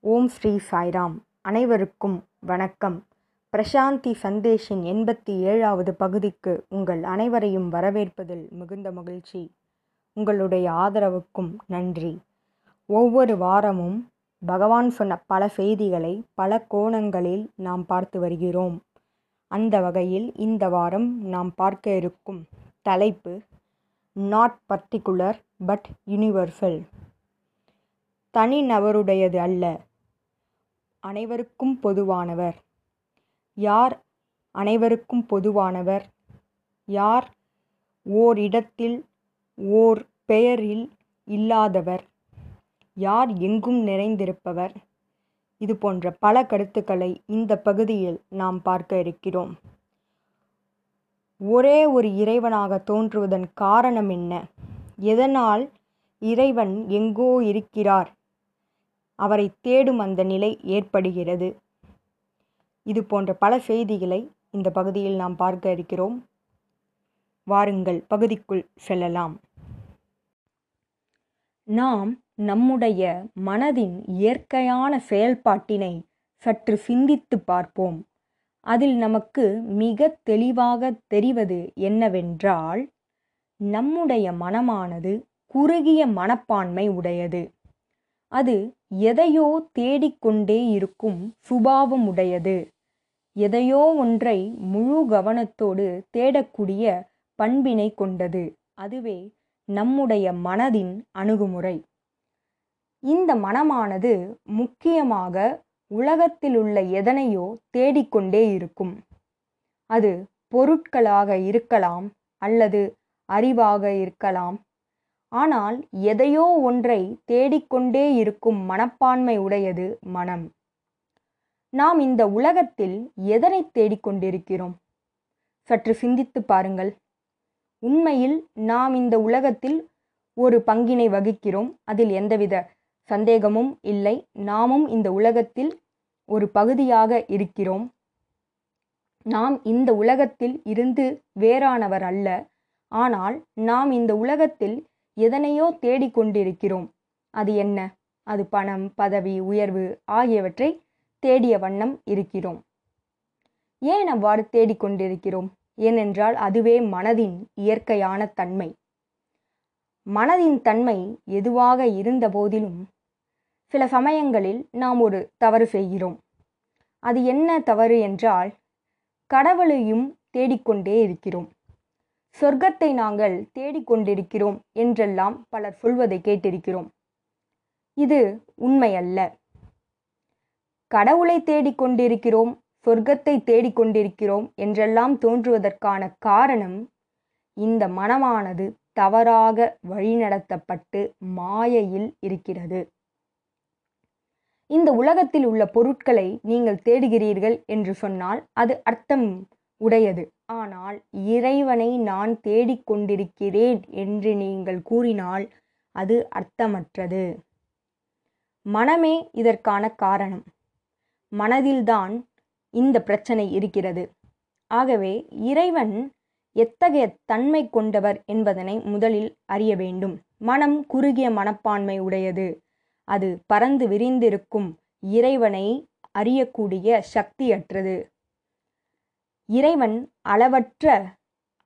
ஓம் ஸ்ரீ சாய்ராம். அனைவருக்கும் வணக்கம். பிரசாந்தி சந்தேஷின் எண்பத்தி ஏழாவது பகுதிக்கு உங்கள் அனைவரையும் வரவேற்பதில் மிகுந்த மகிழ்ச்சி. உங்களுடைய ஆதரவுக்கும் நன்றி. ஒவ்வொரு வாரமும் பகவான் சொன்ன பல செய்திகளை பல கோணங்களில் நாம் பார்த்து வருகிறோம். அந்த வகையில் இந்த வாரம் நாம் பார்க்க இருக்கும் தலைப்பு நாட் பர்டிகுலர் பட் யூனிவர்சல் தனிநபருடையது அல்ல. அனைவருக்கும் பொதுவானவர். யார் அனைவருக்கும் பொதுவானவர்? யார் ஓர் இடத்தில் ஓர் பெயரில் இல்லாதவர்? யார் எங்கும் நிறைந்திருப்பவர்? இது போன்ற பல கருத்துக்களை இந்த பகுதியில் நாம் பார்க்க இருக்கிறோம். ஒரே ஒரு இறைவனாக தோன்றுவதன் காரணம் என்ன? எதனால் இறைவன் எங்கோ இருக்கிறார்? அவரை தேடும் அந்த நிலை ஏற்படுகிறது. இது போன்ற பல செய்திகளை இந்த பகுதியில் நாம் பார்க்க இருக்கிறோம். வாருங்கள் பகுதிக்குள் செல்லலாம். நாம் நம்முடைய மனதின் இயற்கையான செயல்பாட்டினை சற்று சிந்தித்து பார்ப்போம். அதில் நமக்கு மிக தெளிவாக தெரிவது என்னவென்றால் நம்முடைய மனமானது குறுகிய மனப்பான்மை உடையது. அது எதையோ தேடிக்கொண்டே இருக்கும் சுபாவம் உடையது எதையோ ஒன்றை முழு கவனத்தோடு தேடக்கூடிய பண்பினை கொண்டது. அதுவே நம்முடைய மனதின் அணுகுமுறை. இந்த மனமானது முக்கியமாக உலகத்தில் உள்ள எதனையோ தேடிக்கொண்டே இருக்கும். அது பொருட்களாக இருக்கலாம் அல்லது அறிவாக இருக்கலாம். ஆனால் எதையோ ஒன்றை தேடிக்கொண்டே இருக்கும் மனப்பான்மை உடையது மனம். நாம் இந்த உலகத்தில் எதனை தேடிக்கொண்டிருக்கிறோம்? சற்று சிந்தித்து பாருங்கள். உண்மையில் நாம் இந்த உலகத்தில் ஒரு பங்கினை வகிக்கிறோம். அதில் எந்தவித சந்தேகமும் இல்லை. நாமும் இந்த உலகத்தில் ஒரு பகுதியாக இருக்கிறோம். நாம் இந்த உலகத்தில் இருந்து வேறானவர் அல்ல. ஆனால் நாம் இந்த உலகத்தில் எதனையோ தேடிக்கொண்டிருக்கிறோம். அது என்ன? அது பணம் பதவி உயர்வு ஆகியவற்றை தேடிய வண்ணம் இருக்கிறோம். ஏன் அவ்வாறு தேடிக்கொண்டிருக்கிறோம்? ஏனென்றால் அதுவே மனதின் இயற்கையான தன்மை. மனதின் தன்மை எதுவாக இருந்த போதிலும் சில சமயங்களில் நாம் ஒரு தவறு செய்கிறோம். அது என்ன தவறு என்றால் கடவுளையும் தேடிக்கொண்டே இருக்கிறோம். சொர்க்கத்தை நாங்கள் தேடிக்கொண்டிருக்கிறோம் என்றெல்லாம் பலர் சொல்வதை கேட்டிருக்கிறோம். இது உண்மையல்ல. கடவுளை தேடிக்கொண்டிருக்கிறோம் சொர்க்கத்தை தேடிக்கொண்டிருக்கிறோம் என்றெல்லாம் தோன்றுவதற்கான காரணம் இந்த மனமானது தவறாக வழிநடத்தப்பட்டு மாயையில் இருக்கிறது. இந்த உலகத்தில் உள்ள பொருட்களை நீங்கள் தேடுகிறீர்கள் என்று சொன்னால் அது அர்த்தம் உடையது. ஆனால் இறைவனை நான் தேடிக்கொண்டிருக்கிறேன் என்று நீங்கள் கூறினால் அது அர்த்தமற்றது. மனமே இதற்கான காரணம். மனதில்தான் இந்த பிரச்சனை இருக்கிறது. ஆகவே இறைவன் எத்தகைய தன்மை கொண்டவர் என்பதனை முதலில் அறிய வேண்டும். மனம் குறுகிய மனப்பான்மை உடையது. அது பறந்து விரிந்திருக்கும் இறைவனை அறியக்கூடிய சக்தியற்றது. இறைவன் அளவற்ற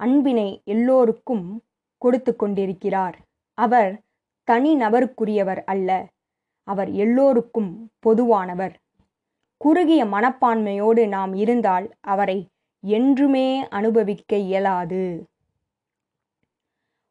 அன்பினை எல்லோருக்கும் கொடுத்து கொண்டிருக்கிறார். அவர் தனி நபருக்குரியவர் அல்ல அவர் எல்லோருக்கும் பொதுவானவர். குறுகிய மனப்பான்மையோடு நாம் இருந்தால் அவரை என்றுமே அனுபவிக்க இயலாது.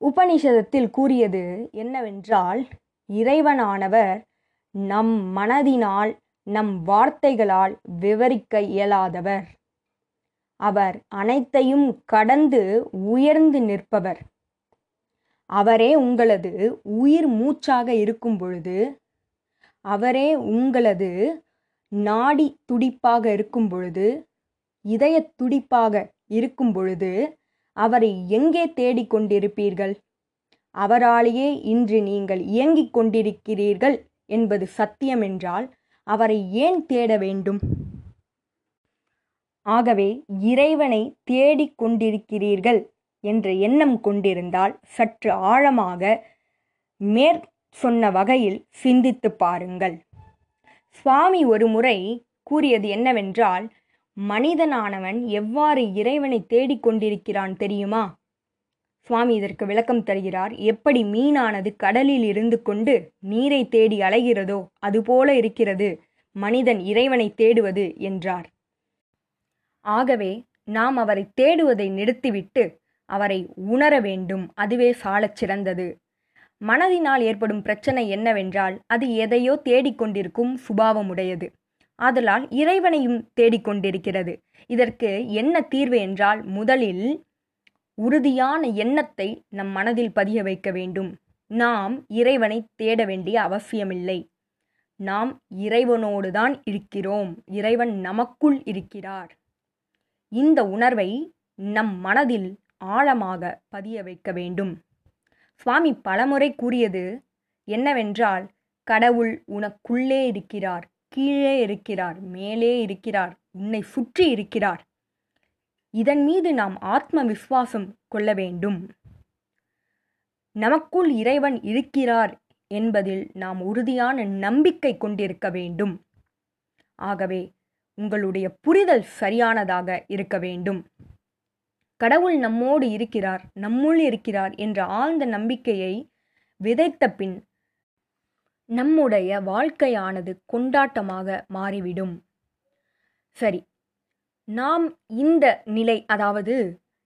உபனிஷதத்தில் கூறியது என்னவென்றால் இறைவனானவர் நம் மனதினால் நம் வார்த்தைகளால் விவரிக்க இயலாதவர். அவர் அனைத்தையும் கடந்து உயர்ந்து நிற்பவர். அவரே உங்களது உயிர் மூச்சாக இருக்கும் பொழுது அவரே உங்களது நாடி துடிப்பாக இருக்கும் பொழுது இதய துடிப்பாக இருக்கும் பொழுது அவரை எங்கே தேடிக்கொண்டிருப்பீர்கள் அவராலேயே இன்று நீங்கள் இயங்கிக் கொண்டிருக்கிறீர்கள் என்பது சத்தியம் என்றால் அவரை ஏன் தேட வேண்டும்? ஆகவே இறைவனை தேடிக் கொண்டிருக்கிறீர்கள் என்ற எண்ணம் கொண்டிருந்தால் சற்று ஆழமாக மேற் சொன்ன வகையில் சிந்தித்து பாருங்கள். சுவாமி ஒரு முறை கூறியது என்னவென்றால் மனிதனானவன் எவ்வாறு இறைவனை தேடிக்கொண்டிருக்கிறான் தெரியுமா? சுவாமி இதற்கு விளக்கம் தருகிறார் எப்படி மீனானது கடலில் இருந்து கொண்டு நீரை தேடி அலைகிறதோ அதுபோல இருக்கிறது. மனிதன் இறைவனை தேடுவது என்றார். ஆகவே நாம் அவரை தேடுவதை நிறுத்திவிட்டு அவரை உணர வேண்டும். அதுவே சாலச் சிறந்தது. மனதினால் ஏற்படும் பிரச்சனை என்னவென்றால் அது எதையோ தேடிக்கொண்டிருக்கும் சுபாவமுடையது. ஆதலால் இறைவனையும் தேடிக்கொண்டிருக்கிறது இதற்கு என்ன தீர்வு என்றால் முதலில் உறுதியான எண்ணத்தை நம் மனதில் பதிய வைக்க வேண்டும். நாம் இறைவனை தேட வேண்டிய அவசியமில்லை. நாம் இறைவனோடு தான் இருக்கிறோம். இறைவன் நமக்குள் இருக்கிறார். இந்த உணர்வை நம் மனதில் ஆழமாக பதிய வைக்க வேண்டும். சுவாமி பலமுறை கூறியது என்னவென்றால் கடவுள் உனக்குள்ளே இருக்கிறார் கீழே இருக்கிறார் மேலே இருக்கிறார் உன்னை சுற்றி இருக்கிறார். இதன் மீது நாம் ஆத்ம விசுவாசம் கொள்ள வேண்டும். நமக்குள் இறைவன் இருக்கிறார் என்பதில் நாம் உறுதியான நம்பிக்கை கொண்டிருக்க வேண்டும். ஆகவே உங்களுடைய புரிதல் சரியானதாக இருக்க வேண்டும். கடவுள் நம்மோடு இருக்கிறார் நம்முள் இருக்கிறார் என்ற ஆழ்ந்த நம்பிக்கையை விதைத்த பின் நம்முடைய வாழ்க்கையானது கொண்டாட்டமாக மாறிவிடும். சரி நாம் இந்த நிலை அதாவது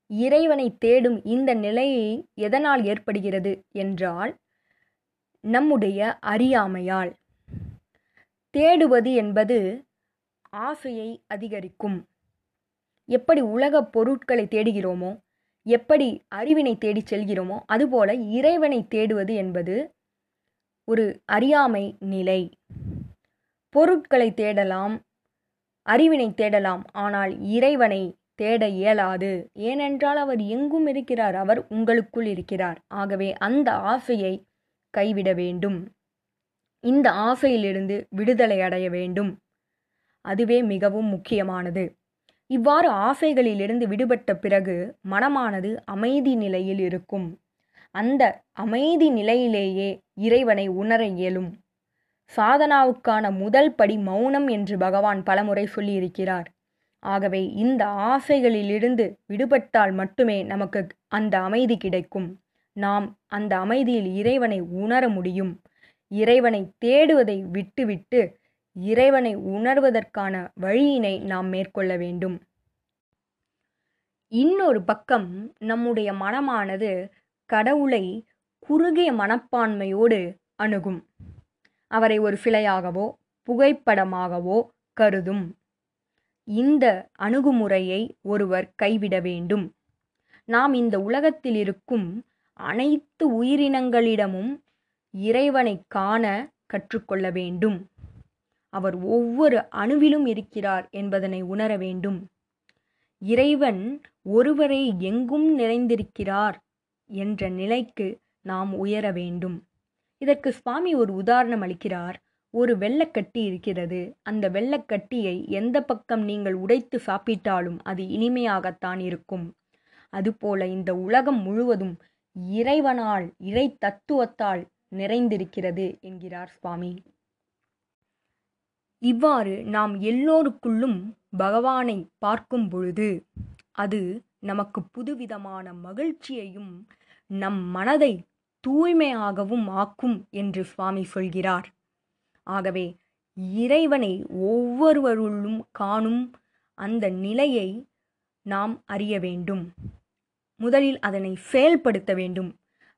இறைவனை தேடும் இந்த நிலையை எதனால் ஏற்படுகிறது என்றால் நம்முடைய அறியாமையால். தேடுவது என்பது ஆசையை அதிகரிக்கும். எப்படி உலக பொருட்களை தேடுகிறோமோ எப்படி அறிவினை தேடி செல்கிறோமோ அதுபோல இறைவனை தேடுவது என்பது ஒரு அறியாமை நிலை. பொருட்களை தேடலாம் அறிவினை தேடலாம் ஆனால் இறைவனை தேட இயலாது. ஏனென்றால் அவர் எங்கும் இருக்கிறார் அவர் உங்களுக்குள் இருக்கிறார். ஆகவே அந்த ஆசையை கைவிட வேண்டும். இந்த ஆசையிலிருந்து விடுதலை அடைய வேண்டும். அதுவே மிகவும் முக்கியமானது. இவ்வாறு ஆசைகளிலிருந்து விடுபட்ட பிறகு மனமானது அமைதி நிலையில் இருக்கும். அந்த அமைதி நிலையிலேயே இறைவனை உணர இயலும். சாதனாவுக்கான முதல் படி மௌனம் என்று பகவான் பலமுறை சொல்லியிருக்கிறார். ஆகவே இந்த ஆசைகளிலிருந்து விடுபட்டால் மட்டுமே நமக்கு அந்த அமைதி கிடைக்கும். நாம் அந்த அமைதியில் இறைவனை உணர முடியும். இறைவனை தேடுவதை விட்டுவிட்டு இறைவனை உணர்வதற்கான வழியினை நாம் மேற்கொள்ள வேண்டும். இன்னொரு பக்கம் நம்முடைய மனமானது கடவுளை குறுகிய மனப்பான்மையோடு அணுகும். அவரை ஒரு சிலையாகவோ புகைப்படமாகவோ கருதும். இந்த அணுகுமுறையை ஒருவர் கைவிட வேண்டும். நாம் இந்த உலகத்தில் இருக்கும் அனைத்து உயிரினங்களிடமும் இறைவனை காண கற்றுக்கொள்ள வேண்டும். அவர் ஒவ்வொரு அணுவிலும் இருக்கிறார் என்பதனை உணர வேண்டும். இறைவன் ஒருவரை எங்கும் நிறைந்திருக்கிறார் என்ற நிலைக்கு நாம் உயர வேண்டும். இதற்கு சுவாமி ஒரு உதாரணம் அளிக்கிறார். ஒரு வெள்ளக்கட்டி இருக்கிறது. அந்த வெள்ளக்கட்டியை எந்த பக்கம் நீங்கள் உடைத்து சாப்பிட்டாலும் அது இனிமையாகத்தான் இருக்கும். அதுபோல இந்த உலகம் முழுவதும் இறைவனால் இறை தத்துவத்தால் நிறைந்திருக்கிறது என்கிறார் சுவாமி. இவ்வாறு நாம் எல்லோருக்குள்ளும் பகவானை பார்க்கும் பொழுது அது நமக்கு புதுவிதமான மகிழ்ச்சியையும் நம் மனதை தூய்மையாகவும் ஆக்கும் என்று சுவாமி சொல்கிறார். ஆகவே இறைவனை ஒவ்வொருவருள்ளும் காணும் அந்த நிலையை நாம் அறிய வேண்டும். முதலில் அதனை செயல்படுத்த வேண்டும்.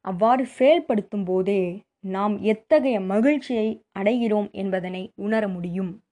அவ்வாறு செயல்படுத்தும் போதே நாம் எத்தகைய மகிழ்ச்சியை அடைகிறோம் என்பதனை உணர முடியும்.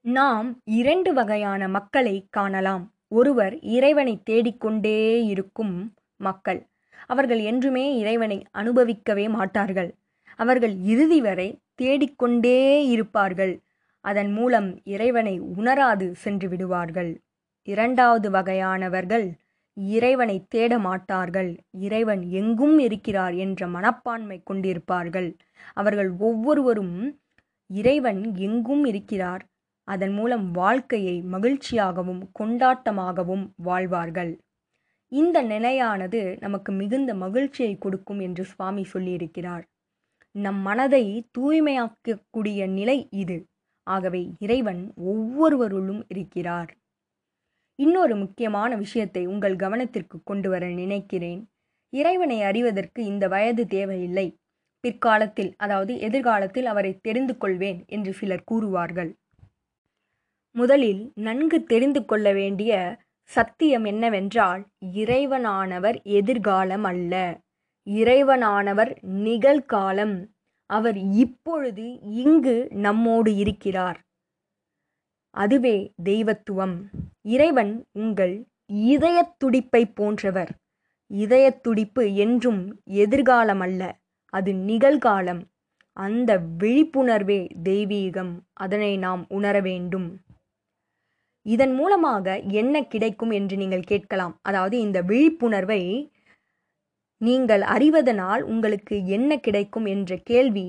நாம் இரண்டு வகையான மக்களை காணலாம். ஒருவர் இறைவனை தேடிக்கொண்டே இருக்கும் மக்கள். அவர்கள் என்றுமே இறைவனை அனுபவிக்கவே மாட்டார்கள். அவர்கள் இறுதி வரை தேடிக்கொண்டே இருப்பார்கள். அதன் மூலம் இறைவனை உணராது சென்று விடுவார்கள். இரண்டாவது வகையானவர்கள் இறைவனை தேட மாட்டார்கள் இறைவன் எங்கும் இருக்கிறார் என்ற மனப்பான்மை கொண்டிருப்பார்கள். அவர்கள் ஒவ்வொருவரும் இறைவன் எங்கும் இருக்கிறார் அதன் மூலம் வாழ்க்கையை மகிழ்ச்சியாகவும் கொண்டாட்டமாகவும் வாழ்வார்கள். இந்த நிலையானது நமக்கு மிகுந்த மகிழ்ச்சியை கொடுக்கும் என்று சுவாமி சொல்லியிருக்கிறார். நம் மனதை தூய்மையாக்கக்கூடிய நிலை இது. ஆகவே இறைவன் ஒவ்வொருவருளும் இருக்கிறார். இன்னொரு முக்கியமான விஷயத்தை உங்கள் கவனத்திற்கு கொண்டு வர நினைக்கிறேன். இறைவனை அறிவதற்கு இந்த வயது தேவையில்லை. பிற்காலத்தில் அதாவது எதிர்காலத்தில் அவரை தெரிந்து கொள்வேன் என்று சிலர் கூறுவார்கள். முதலில் நன்கு தெரிந்து கொள்ள வேண்டிய சத்தியம் என்னவென்றால் இறைவனானவர் எதிர்காலம் அல்ல. இறைவனானவர் நிகழ்காலம். அவர் இப்பொழுது இங்கு நம்மோடு இருக்கிறார். அதுவே தெய்வத்துவம். இறைவன் உங்கள் இதயத் துடிப்பை போன்றவர். இதயத் துடிப்பு என்றும் எதிர்காலம் அல்ல அது நிகழ்காலம். அந்த விழிப்புணர்வே தெய்வீகம் அதனை நாம் உணர வேண்டும். இதன் மூலமாக என்ன கிடைக்கும் என்று நீங்கள் கேட்கலாம். அதாவது இந்த விழிப்புணர்வை நீங்கள் அறிவதனால் உங்களுக்கு என்ன கிடைக்கும் என்ற கேள்வி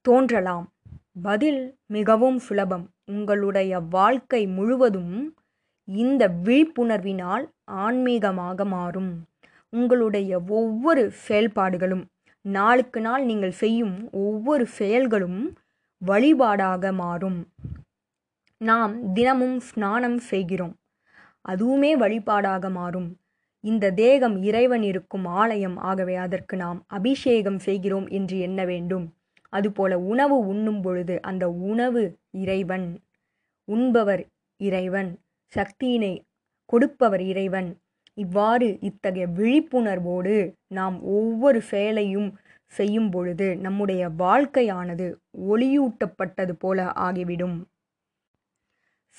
தோன்றலாம். பதில் மிகவும் சுலபம். உங்களுடைய வாழ்க்கை முழுவதும் இந்த விழிப்புணர்வினால் ஆன்மீகமாக மாறும். உங்களுடைய ஒவ்வொரு செயல்பாடுகளும் நாளுக்கு நாள் நீங்கள் செய்யும் ஒவ்வொரு செயல்களும் வழிபாடாக மாறும். நாம் தினமும் ஸ்நானம் செய்கிறோம். அதுவுமே வழிபாடாக மாறும். இந்த தேகம் இறைவன் இருக்கும் ஆலயம் ஆகவே அதற்கு நாம் அபிஷேகம் செய்கிறோம் என்று எண்ண வேண்டும். அதுபோல உணவு உண்ணும் பொழுது அந்த உணவு இறைவன் உண்பவர் இறைவன். சக்தியினை கொடுப்பவர் இறைவன். இவ்வாறு இத்தகைய விழிப்புணர்வோடு நாம் ஒவ்வொரு செயலையும் செய்யும் பொழுது நம்முடைய வாழ்க்கையானது ஒளியூட்டப்பட்டது போல ஆகிவிடும்.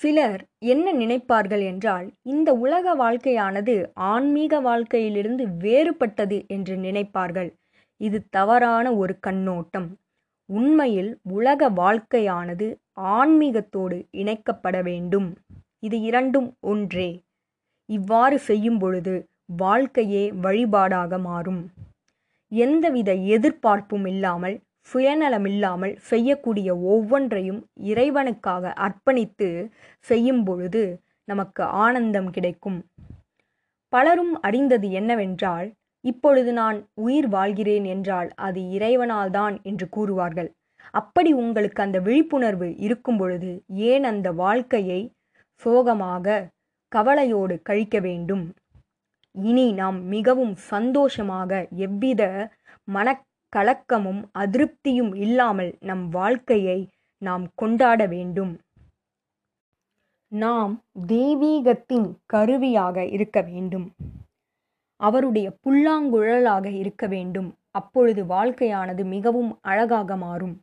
சிலர் என்ன நினைப்பார்கள் என்றால் இந்த உலக வாழ்க்கையானது ஆன்மீக வாழ்க்கையிலிருந்து வேறுபட்டது என்று நினைப்பார்கள். இது தவறான ஒரு கண்ணோட்டம். உண்மையில் உலக வாழ்க்கையானது ஆன்மீகத்தோடு இணைக்கப்பட வேண்டும். இது இரண்டும் ஒன்றே. இவ்வாறு செய்யும் பொழுது வாழ்க்கையே வழிபாடாக மாறும். எந்தவித எதிர்பார்ப்பும் இல்லாமல் சுயநலமில்லாமல் செய்யக்கூடிய ஒவ்வொன்றையும் இறைவனுக்காக அர்ப்பணித்து செய்யும் பொழுது நமக்கு ஆனந்தம் கிடைக்கும். பலரும் அறிந்தது என்னவென்றால் இப்பொழுது நான் உயிர் வாழ்கிறேன் என்றால் அது இறைவனால்தான் என்று கூறுவார்கள். அப்படி உங்களுக்கு அந்த விழிப்புணர்வு இருக்கும் பொழுது ஏன் அந்த வாழ்க்கையை சோகமாக கவலையோடு கழிக்க வேண்டும். இனி நாம் மிகவும் சந்தோஷமாக எவ்வித மனக்கலக்கமும் அதிருப்தியும் இல்லாமல் நம் வாழ்க்கையை நாம் கொண்டாட வேண்டும். நாம் தெய்வீகத்தின் கருவியாக இருக்க வேண்டும். அவருடைய புல்லாங்குழலாக இருக்க வேண்டும். அப்பொழுது வாழ்க்கையானது மிகவும் அழகாக மாறும்.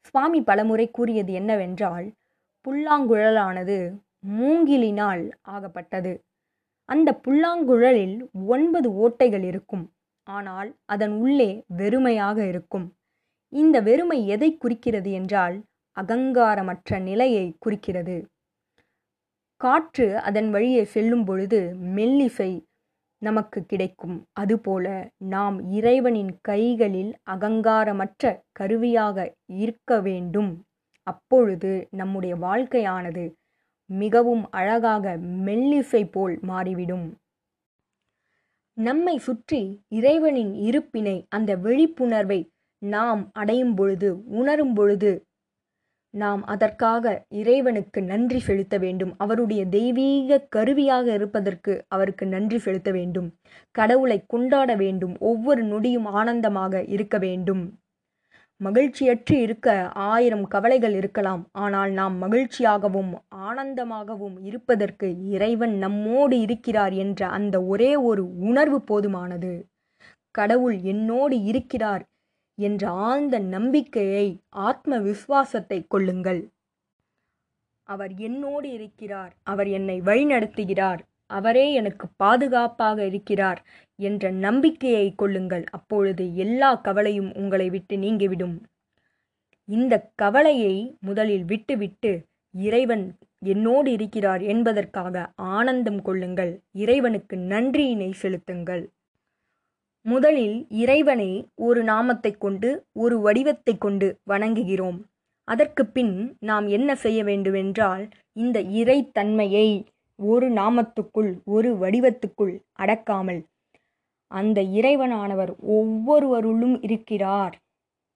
சுவாமி பலமுறை கூறியது என்னவென்றால் புல்லாங்குழலானது மூங்கிலினால் ஆகப்பட்டது. அந்த புல்லாங்குழலில் ஒன்பது ஓட்டைகள் இருக்கும். ஆனால் அதன் உள்ளே வெறுமையாக இருக்கும். இந்த வெறுமை எதை குறிக்கிறது என்றால் அகங்காரமற்ற நிலையை குறிக்கிறது. காற்று அதன் வழியே செல்லும் பொழுது மெல்லிசை நமக்கு கிடைக்கும். அதுபோல நாம் இறைவனின் கைகளில் அகங்காரமற்ற கருவியாக இருக்க வேண்டும். அப்பொழுது நம்முடைய வாழ்க்கையானது மிகவும் அழகாக மெல்லிசை போல் மாறிவிடும். நம்மை சுற்றி இறைவனின் இருப்பினை அந்த விழிப்புணர்வை நாம் அடையும் பொழுது உணரும் பொழுது நாம் அதற்காக இறைவனுக்கு நன்றி செலுத்த வேண்டும். அவருடைய தெய்வீக கருவியாக இருப்பதற்கு அவருக்கு நன்றி செலுத்த வேண்டும். கடவுளை கொண்டாட வேண்டும். ஒவ்வொரு நொடியும் ஆனந்தமாக இருக்க வேண்டும். மகிழ்ச்சியற்று இருக்க ஆயிரம் கவலைகள் இருக்கலாம். ஆனால் நாம் மகிழ்ச்சியாகவும் ஆனந்தமாகவும் இருப்பதற்கு இறைவன் நம்மோடு இருக்கிறார் என்ற அந்த ஒரே ஒரு உணர்வு போதுமானது. கடவுள் என்னோடு இருக்கிறார் என்ற ஆழ்ந்த நம்பிக்கையை ஆத்ம விசுவாசத்தை கொள்ளுங்கள். அவர் என்னோடு இருக்கிறார். அவர் என்னை வழிநடத்துகிறார். அவரே எனக்கு பாதுகாப்பாக இருக்கிறார் என்ற நம்பிக்கையை கொள்ளுங்கள். அப்பொழுது எல்லா கவலையும் உங்களை விட்டு நீங்கிவிடும். இந்த கவலையை முதலில் விட்டுவிட்டு இறைவன் என்னோடு இருக்கிறார் என்பதற்காக ஆனந்தம் கொள்ளுங்கள். இறைவனுக்கு நன்றியினை செலுத்துங்கள். முதலில் இறைவனை ஒரு நாமத்தை கொண்டு ஒரு வடிவத்தை கொண்டு வணங்குகிறோம். அதற்கு பின் நாம் என்ன செய்ய வேண்டுமென்றால் இந்த இறைத்தன்மையை ஒரு நாமத்துக்குள் ஒரு வடிவத்துக்குள் அடக்காமல் அந்த இறைவனானவர் ஒவ்வொருவருளும் இருக்கிறார்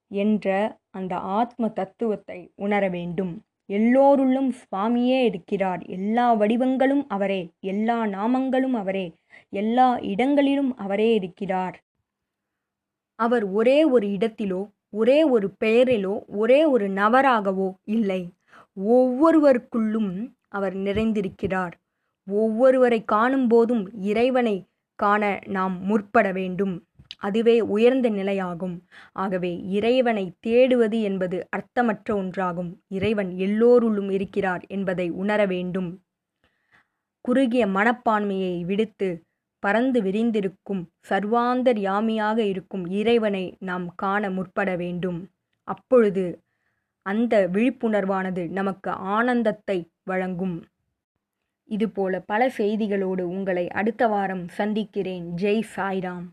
என்ற அந்த ஆத்ம தத்துவத்தை உணர வேண்டும். எல்லோருள்ளும் சுவாமியே இருக்கிறார். எல்லா வடிவங்களும் அவரே எல்லா நாமங்களும் அவரே எல்லா இடங்களிலும் அவரே இருக்கிறார். அவர் ஒரே ஒரு இடத்திலோ ஒரே ஒரு பெயரிலோ ஒரே ஒரு நபராகவோ இல்லை. ஒவ்வொருவருக்குள்ளும் அவர் நிறைந்திருக்கிறார். ஒவ்வொருவரை காணும்போதும் இறைவனை காண நாம் முற்பட வேண்டும். அதுவே உயர்ந்த நிலையாகும். ஆகவே இறைவனை தேடுவது என்பது அர்த்தமற்ற ஒன்றாகும். இறைவன் எல்லோருள்ளும் இருக்கிறார் என்பதை உணர வேண்டும். குறுகிய மனப்பான்மையை விடுத்து பறந்து விரிந்திருக்கும் சர்வாந்தர் யாமியாக இருக்கும் இறைவனை நாம் காண முற்பட வேண்டும். அப்பொழுது அந்த விழிப்புணர்வானது நமக்கு ஆனந்தத்தை வழங்கும். இதுபோல பல செய்திகளோடு உங்களை அடுத்த வாரம் சந்திக்கிறேன். ஜெய் சாய்ராம்.